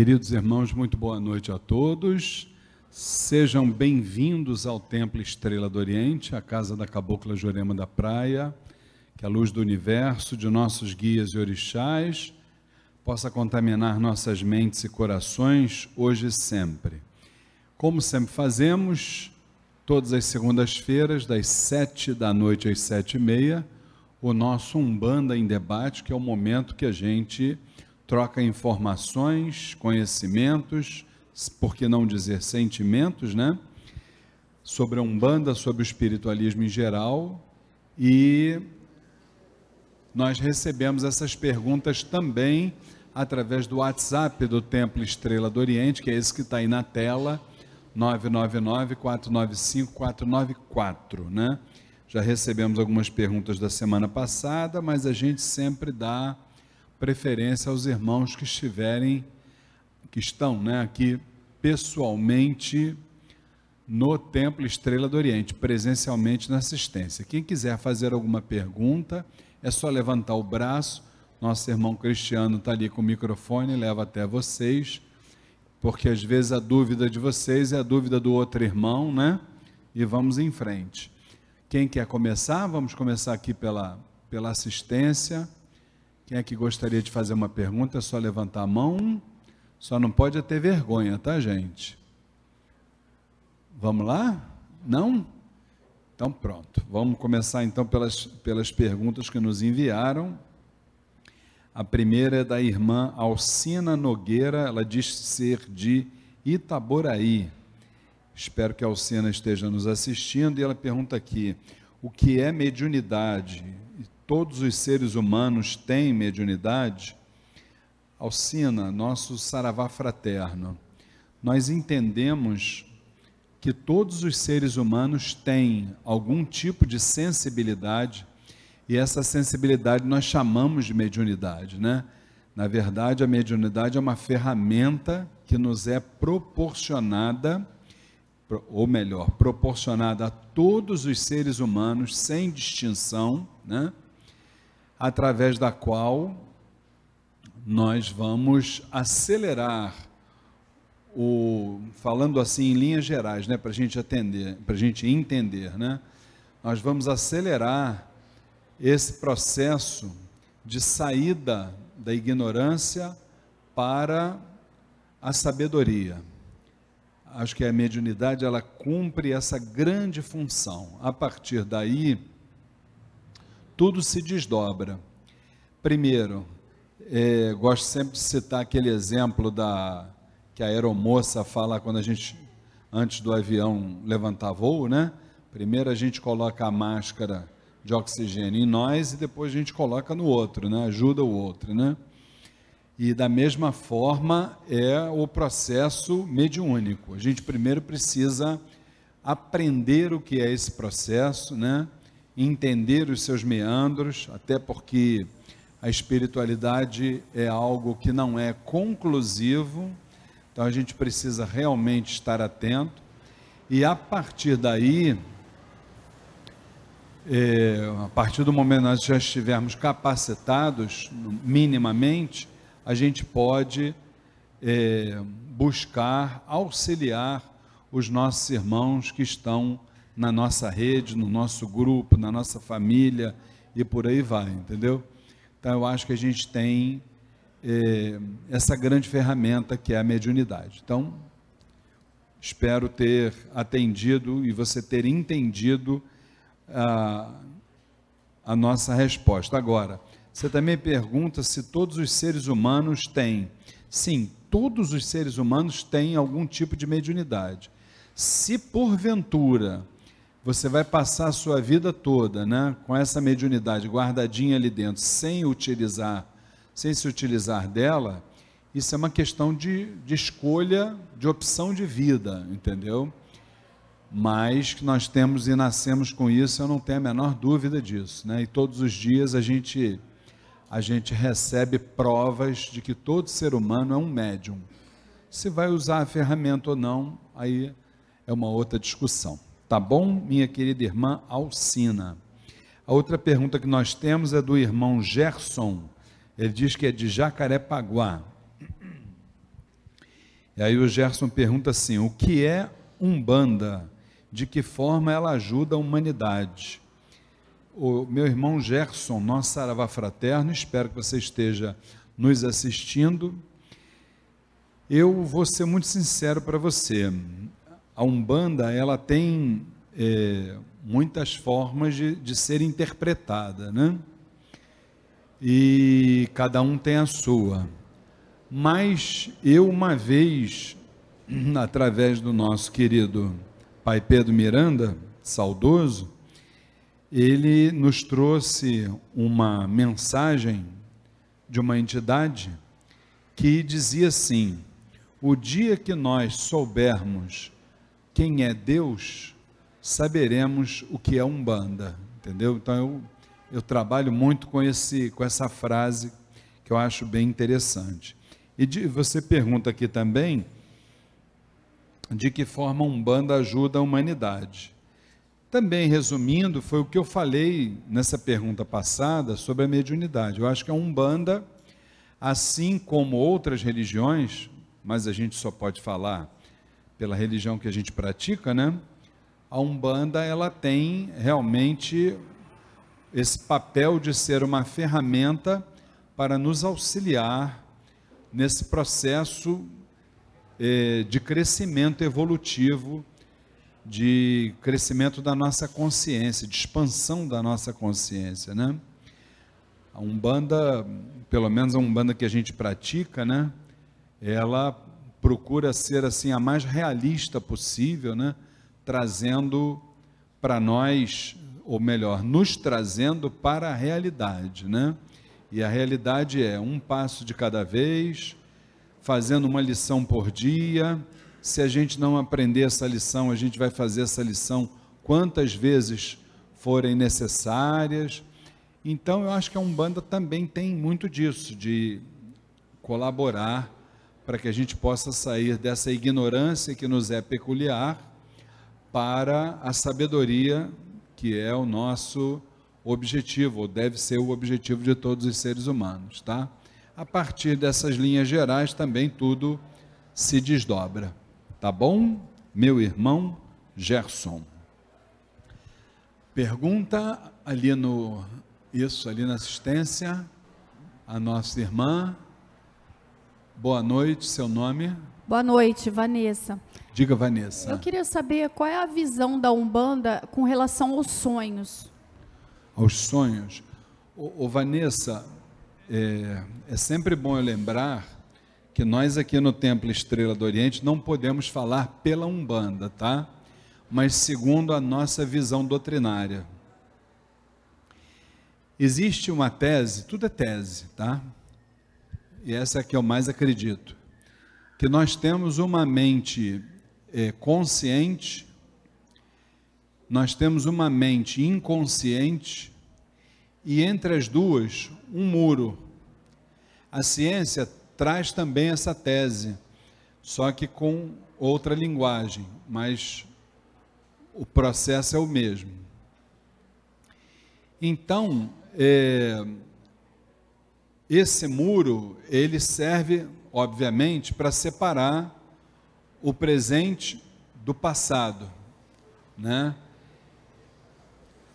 Queridos irmãos, muito boa noite a todos. Sejam bem-vindos ao Templo Estrela do Oriente, a casa da Cabocla Jurema da Praia. Que a luz do universo, de nossos guias e orixás, possa contaminar nossas mentes e corações hoje e sempre. Como sempre fazemos, todas as segundas-feiras, das sete da noite às sete e meia, o nosso Umbanda em Debate, que é o momento que a gente troca informações, conhecimentos, por que não dizer sentimentos, né? Sobre a Umbanda, sobre o espiritualismo em geral. E nós recebemos essas perguntas também através do WhatsApp do Templo Estrela do Oriente, que é esse que está aí na tela, 999-495-494, né? Já recebemos algumas perguntas da semana passada, mas a gente sempre dá preferência aos irmãos que estiverem, que estão né, aqui pessoalmente no Templo Estrela do Oriente, presencialmente na assistência. Quem quiser fazer alguma pergunta, é só levantar o braço. Nosso irmão Cristiano está ali com o microfone, leva até vocês, porque às vezes a dúvida de vocês é a dúvida do outro irmão, né? E vamos em frente. Quem quer começar? Vamos começar aqui pela, pela assistência. Quem é que gostaria de fazer uma pergunta? É só levantar a mão. Só não pode ter vergonha, tá, gente? Vamos lá? Não? Então, pronto. Vamos começar então pelas, pelas perguntas que nos enviaram. A primeira é da irmã Alcina Nogueira, ela diz ser de Itaboraí. Espero que a Alcina esteja nos assistindo e ela pergunta aqui: o que é mediunidade? Todos os seres humanos têm mediunidade, Alcina, nosso saravá fraterno, nós entendemos que todos os seres humanos têm algum tipo de sensibilidade e essa sensibilidade nós chamamos de mediunidade, né? Na verdade, a mediunidade é uma ferramenta que nos é proporcionada, ou melhor, proporcionada a todos os seres humanos sem distinção, né? Através da qual nós vamos acelerar o, falando assim em linhas gerais, né, para a gente atender, para a gente entender, né, nós vamos acelerar esse processo de saída da ignorância para a sabedoria. Acho que a mediunidade ela cumpre essa grande função. A partir daí, tudo se desdobra. Primeiro, é, gosto sempre de citar aquele exemplo da que a aeromoça fala quando a gente antes do avião levantar voo, né? Primeiro a gente coloca a máscara de oxigênio em nós e depois a gente coloca no outro, né? Ajuda o outro, né? E da mesma forma é o processo mediúnico. A gente primeiro precisa aprender o que é esse processo, né? Entender os seus meandros, até porque a espiritualidade é algo que não é conclusivo, então a gente precisa realmente estar atento, e a partir daí, é, a partir do momento que nós já estivermos capacitados, minimamente, a gente pode é, buscar auxiliar os nossos irmãos que estão na nossa rede, no nosso grupo, na nossa família e por aí vai, entendeu? Então eu acho que a gente tem é, essa grande ferramenta que é a mediunidade. Então, espero ter atendido e você ter entendido a, a nossa resposta. Agora, você também pergunta se todos os seres humanos têm. Sim, todos os seres humanos têm algum tipo de mediunidade. Se porventura você vai passar a sua vida toda, né, com essa mediunidade guardadinha ali dentro, sem utilizar, sem se utilizar dela, isso é uma questão de, de escolha, de opção de vida, entendeu? Mas que nós temos e nascemos com isso, eu não tenho a menor dúvida disso, né? E todos os dias a gente a gente recebe provas de que todo ser humano é um médium. Se vai usar a ferramenta ou não, aí é uma outra discussão. Tá bom, minha querida irmã Alcina? A outra pergunta que nós temos é do irmão Gerson. Ele diz que é de Jacarepaguá. E aí o Gerson pergunta assim: o que é Umbanda? De que forma ela ajuda a humanidade? O meu irmão Gerson, nosso saravá fraterno, espero que você esteja nos assistindo. Eu vou ser muito sincero para você. A Umbanda, ela tem é, muitas formas de, de ser interpretada, né? E cada um tem a sua. Mas eu, uma vez, através do nosso querido Pai Pedro Miranda, saudoso, ele nos trouxe uma mensagem de uma entidade que dizia assim: o dia que nós soubermos quem é Deus, saberemos o que é Umbanda, entendeu? Então eu, eu trabalho muito com, esse, com essa frase que eu acho bem interessante. E de, você pergunta aqui também de que forma Umbanda ajuda a humanidade. Também, resumindo, foi o que eu falei nessa pergunta passada sobre a mediunidade. Eu acho que a Umbanda, assim como outras religiões, mas a gente só pode falar pela religião que a gente pratica, né? A Umbanda, ela tem realmente esse papel de ser uma ferramenta para nos auxiliar nesse processo eh, de crescimento evolutivo, de crescimento da nossa consciência, de expansão da nossa consciência, né? A Umbanda, pelo menos a Umbanda que a gente pratica, né? Ela procura ser assim a mais realista possível, né? Trazendo para nós, ou melhor, nos trazendo para a realidade, né? E a realidade é um passo de cada vez, fazendo uma lição por dia. Se a gente não aprender essa lição, a gente vai fazer essa lição quantas vezes forem necessárias. Então, eu acho que a Umbanda também tem muito disso, de colaborar para que a gente possa sair dessa ignorância que nos é peculiar para a sabedoria que é o nosso objetivo, ou deve ser o objetivo de todos os seres humanos, tá? A partir dessas linhas gerais também tudo se desdobra, tá bom? Meu irmão Gerson. Pergunta ali no isso ali na assistência a nossa irmã. Boa noite, seu nome? Boa noite, Vanessa. Diga, Vanessa. Eu queria saber qual é a visão da Umbanda com relação aos sonhos aos sonhos. O, o Vanessa, é, é sempre bom eu lembrar que nós aqui no Templo Estrela do Oriente não podemos falar pela Umbanda, tá? Mas segundo a nossa visão doutrinária. Existe uma tese, tudo é tese, tá? E essa é que eu mais acredito, que nós temos uma mente é, consciente nós temos uma mente inconsciente e entre as duas um muro. A ciência traz também essa tese, só que com outra linguagem, mas o processo é o mesmo. Então, é, esse muro ele serve, obviamente, para separar o presente do passado, né?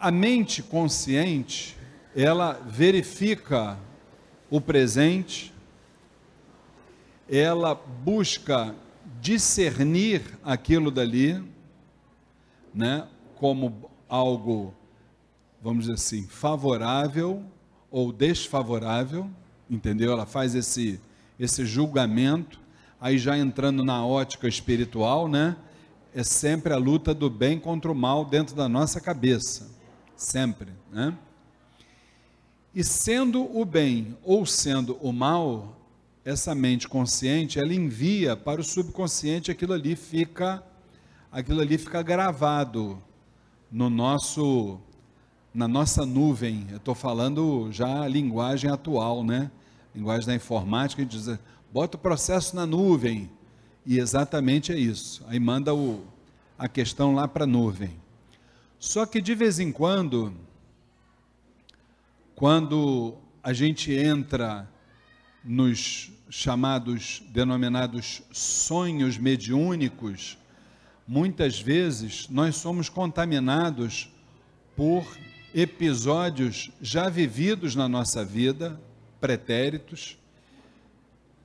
A mente consciente, ela verifica o presente, ela busca discernir aquilo dali, né, como algo, vamos dizer assim, favorável ou desfavorável, entendeu? Ela faz esse esse julgamento, aí já entrando na ótica espiritual, né? É sempre a luta do bem contra o mal dentro da nossa cabeça sempre, né? E sendo o bem ou sendo o mal, essa mente consciente, ela envia para o subconsciente, aquilo ali fica aquilo ali fica gravado no nosso na nossa nuvem. Eu estou falando já a linguagem atual, né? Linguagem da informática, a gente diz, bota o processo na nuvem. E exatamente é isso. Aí manda o, a questão lá para a nuvem. Só que de vez em quando, quando a gente entra nos chamados, denominados sonhos mediúnicos, muitas vezes nós somos contaminados por episódios já vividos na nossa vida, pretéritos,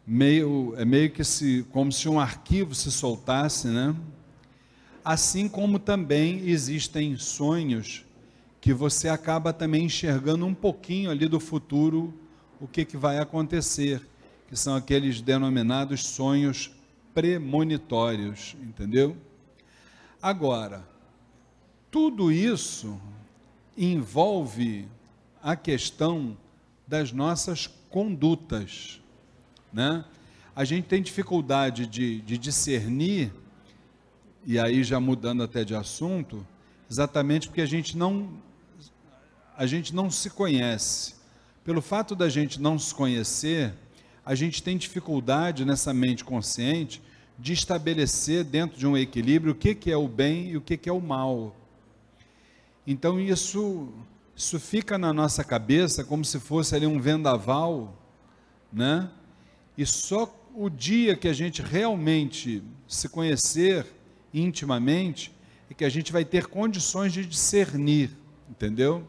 meio, é meio que se, como se um arquivo se soltasse, né? Assim como também existem sonhos que você acaba também enxergando um pouquinho ali do futuro, o que, que vai acontecer, que são aqueles denominados sonhos premonitórios, entendeu? Agora, tudo isso envolve a questão das nossas condutas, né? A gente tem dificuldade de, de discernir, e aí já mudando até de assunto, exatamente porque a gente não a gente não se conhece. Pelo fato da gente não se conhecer, a gente tem dificuldade nessa mente consciente de estabelecer dentro de um equilíbrio o que, que é o bem e o que, que é o mal. Então isso, isso fica na nossa cabeça como se fosse ali um vendaval, né? E só o dia que a gente realmente se conhecer intimamente é que a gente vai ter condições de discernir, entendeu?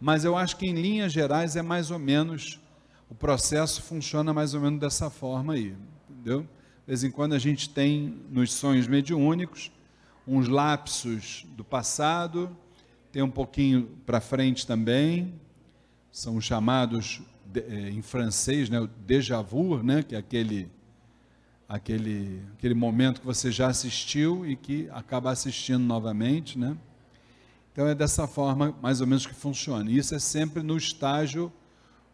Mas eu acho que em linhas gerais é mais ou menos o processo funciona mais ou menos dessa forma aí, entendeu? De vez em quando a gente tem nos sonhos mediúnicos uns lapsos do passado, tem um pouquinho para frente também, são chamados é, em francês, né, o déjà vu, né, que é aquele, aquele, aquele momento que você já assistiu e que acaba assistindo novamente, né? Então é dessa forma mais ou menos que funciona. Isso é sempre no estágio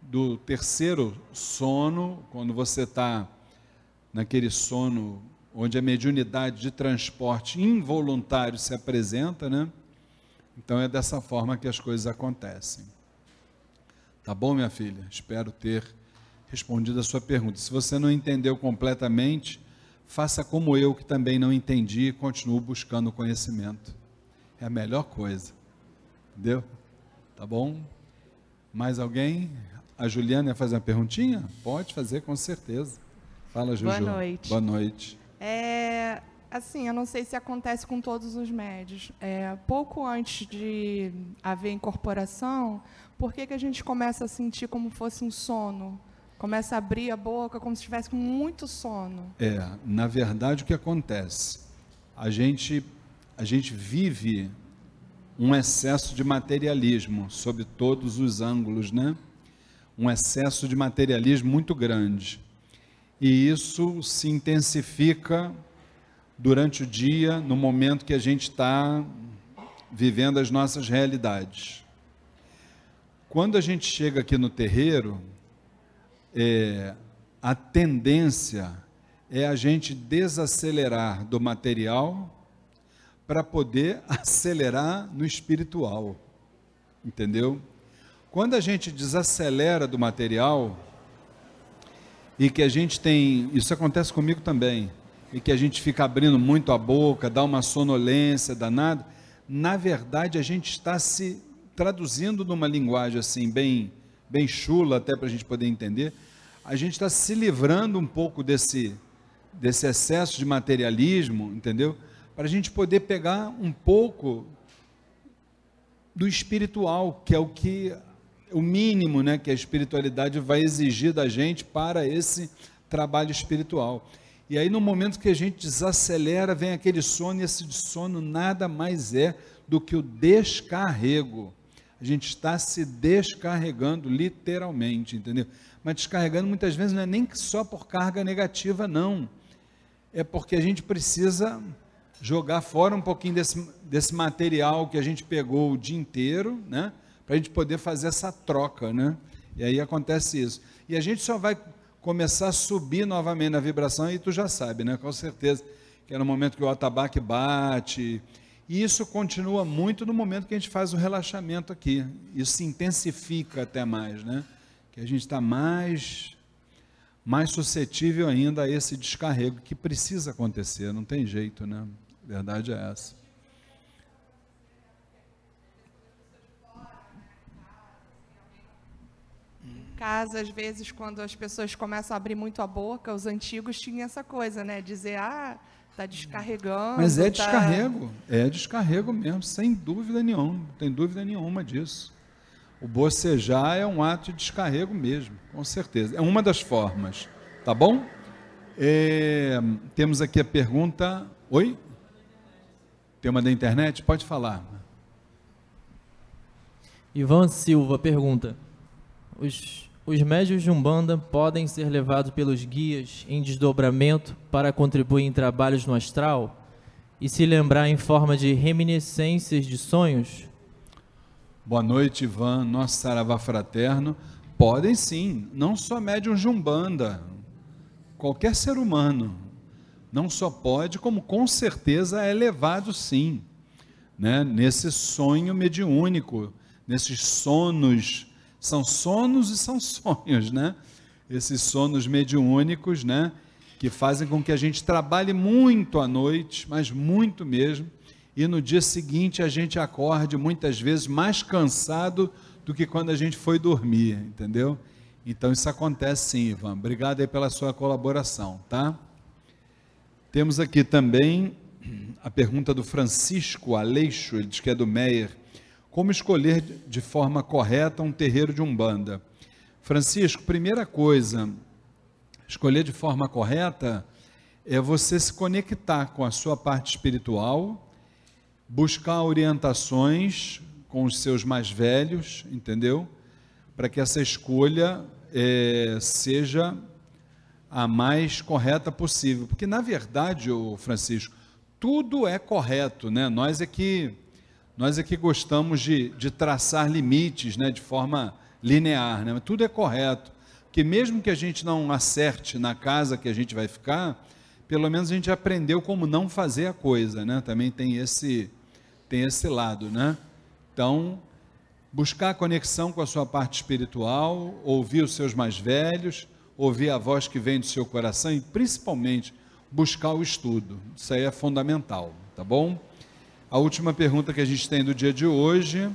do terceiro sono, quando você está naquele sono onde a mediunidade de transporte involuntário se apresenta, né? Então é dessa forma que as coisas acontecem. Tá bom, minha filha? Espero ter respondido a sua pergunta. Se você não entendeu completamente, faça como eu, que também não entendi e continuo buscando conhecimento. É a melhor coisa. Entendeu? Tá bom? Mais alguém? A Juliana ia fazer uma perguntinha? Pode fazer, com certeza. Fala, Juju. Boa noite. Boa noite. É, assim, eu não sei se acontece com todos os médios. É, pouco antes de haver incorporação, por que, que a gente começa a sentir como fosse um sono? Começa a abrir a boca como se estivesse com muito sono. É, na verdade o que acontece? A gente, a gente vive um excesso de materialismo sob todos os ângulos, né? Um excesso de materialismo muito grande. E isso se intensifica durante o dia, no momento que a gente está vivendo as nossas realidades. Quando a gente chega aqui no terreiro, é, a tendência é a gente desacelerar do material para poder acelerar no espiritual. Entendeu? Quando a gente desacelera do material, e que a gente tem, isso acontece comigo também, e que a gente fica abrindo muito a boca, dá uma sonolência danada, na verdade a gente está se traduzindo numa linguagem assim, bem, bem chula, até para a gente poder entender, a gente está se livrando um pouco desse, desse excesso de materialismo, entendeu? Para a gente poder pegar um pouco do espiritual, que é o que o mínimo, né, que a espiritualidade vai exigir da gente para esse trabalho espiritual. E aí, no momento que a gente desacelera, vem aquele sono, e esse sono nada mais é do que o descarrego. A gente está se descarregando, literalmente, entendeu? Mas descarregando muitas vezes não é nem só por carga negativa, não. É porque a gente precisa jogar fora um pouquinho desse, desse material que a gente pegou o dia inteiro, né? Para a gente poder fazer essa troca, né? E aí acontece isso. E a gente só vai começar a subir novamente na vibração, e tu já sabe, né? Com certeza, que é no momento que o atabaque bate. E isso continua muito no momento que a gente faz o relaxamento aqui. Isso se intensifica até mais, né? Que a gente está mais, mais suscetível ainda a esse descarrego que precisa acontecer, não tem jeito, né? A verdade é essa. Casa, às vezes, quando as pessoas começam a abrir muito a boca, os antigos tinham essa coisa, né? Dizer, ah, está descarregando. Mas é tá- descarrego, é descarrego mesmo, sem dúvida nenhuma, não tem dúvida nenhuma disso. O bocejar é um ato de descarrego mesmo, com certeza. É uma das formas, tá bom? É, temos aqui a pergunta. Oi? Tem uma da internet? Pode falar. Ivan Silva pergunta: Os, os médios de Umbanda podem ser levados pelos guias em desdobramento para contribuir em trabalhos no astral? E se lembrar em forma de reminiscências de sonhos? Boa noite, Ivan, nosso saravá fraterno. Podem sim, não só médiums de Umbanda, qualquer ser humano. Não só pode, como com certeza é levado sim, né? nesse sonho mediúnico, nesses sonos, são sonos e são sonhos, né? Esses sonos mediúnicos, né? Que fazem com que a gente trabalhe muito à noite, mas muito mesmo, e no dia seguinte a gente acorde muitas vezes mais cansado do que quando a gente foi dormir, entendeu? Então isso acontece sim, Ivan. Obrigado aí pela sua colaboração, tá? Temos aqui também a pergunta do Francisco Aleixo, ele diz que é do Meyer. Como escolher de forma correta um terreiro de Umbanda? Francisco, primeira coisa, escolher de forma correta é você se conectar com a sua parte espiritual, buscar orientações com os seus mais velhos, entendeu? Para que essa escolha é, seja a mais correta possível. Porque, na verdade, o Francisco, tudo é correto, né? Nós é que, nós é que gostamos de, de traçar limites né? de forma linear, né? Tudo é correto. Porque mesmo que a gente não acerte na casa que a gente vai ficar, pelo menos a gente aprendeu como não fazer a coisa, né? Também tem esse, tem esse lado, né? Então, buscar a conexão com a sua parte espiritual, ouvir os seus mais velhos, ouvir a voz que vem do seu coração e principalmente buscar o estudo. Isso aí é fundamental, tá bom? A última pergunta que a gente tem do dia de hoje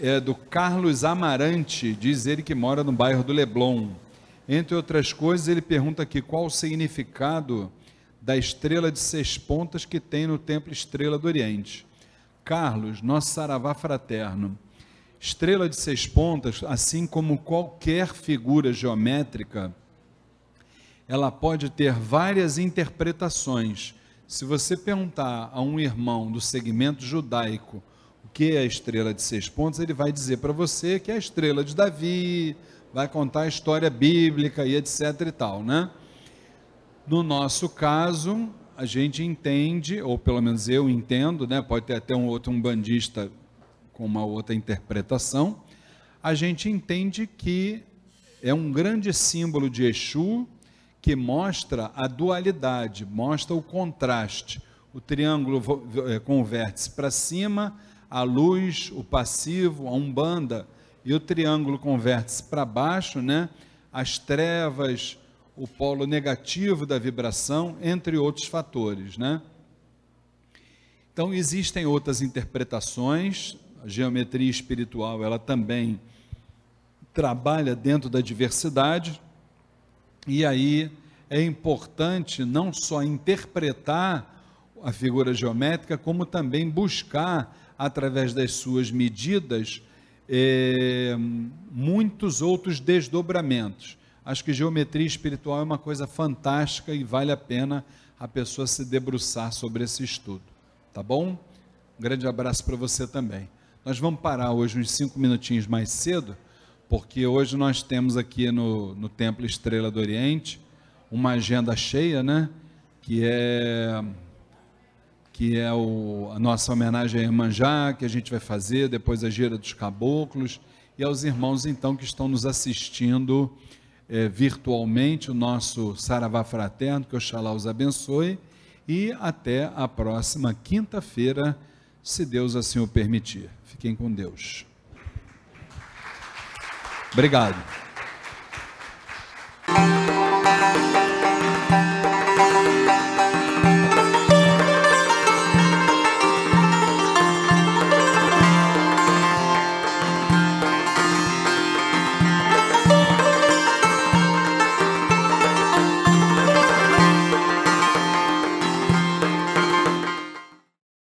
é do Carlos Amarante, diz ele que mora no bairro do Leblon. Entre outras coisas, ele pergunta aqui qual o significado da estrela de seis pontas que tem no Templo Estrela do Oriente. Carlos, nosso saravá fraterno. Estrela de seis pontas, assim como qualquer figura geométrica, ela pode ter várias interpretações. Se você perguntar a um irmão do segmento judaico o que é a estrela de seis pontos, ele vai dizer para você que é a estrela de Davi, vai contar a história bíblica e etc e tal, né? No nosso caso, a gente entende, ou pelo menos eu entendo, né? Pode ter até um outro um bandista com uma outra interpretação. A gente entende que é um grande símbolo de Exu, mostra a dualidade, mostra o contraste. O triângulo com o vértice para cima, a luz, o passivo, a umbanda, e o triângulo com o vértice para baixo, né? as trevas, o polo negativo da vibração, entre outros fatores. Né? Então, existem outras interpretações, a geometria espiritual ela também trabalha dentro da diversidade, e aí é importante não só interpretar a figura geométrica, como também buscar, através das suas medidas, é, muitos outros desdobramentos. Acho que geometria espiritual é uma coisa fantástica e vale a pena a pessoa se debruçar sobre esse estudo. Tá bom? Um grande abraço para você também. Nós vamos parar hoje uns cinco minutinhos mais cedo porque hoje nós temos aqui no, no Templo Estrela do Oriente uma agenda cheia, né? Que é que é o, a nossa homenagem a Iemanjá, que a gente vai fazer, depois a gira dos caboclos, e aos irmãos então que estão nos assistindo é, virtualmente, o nosso Saravá Fraterno, que Oxalá os abençoe, e até a próxima quinta-feira, se Deus assim o permitir. Fiquem com Deus. Obrigado.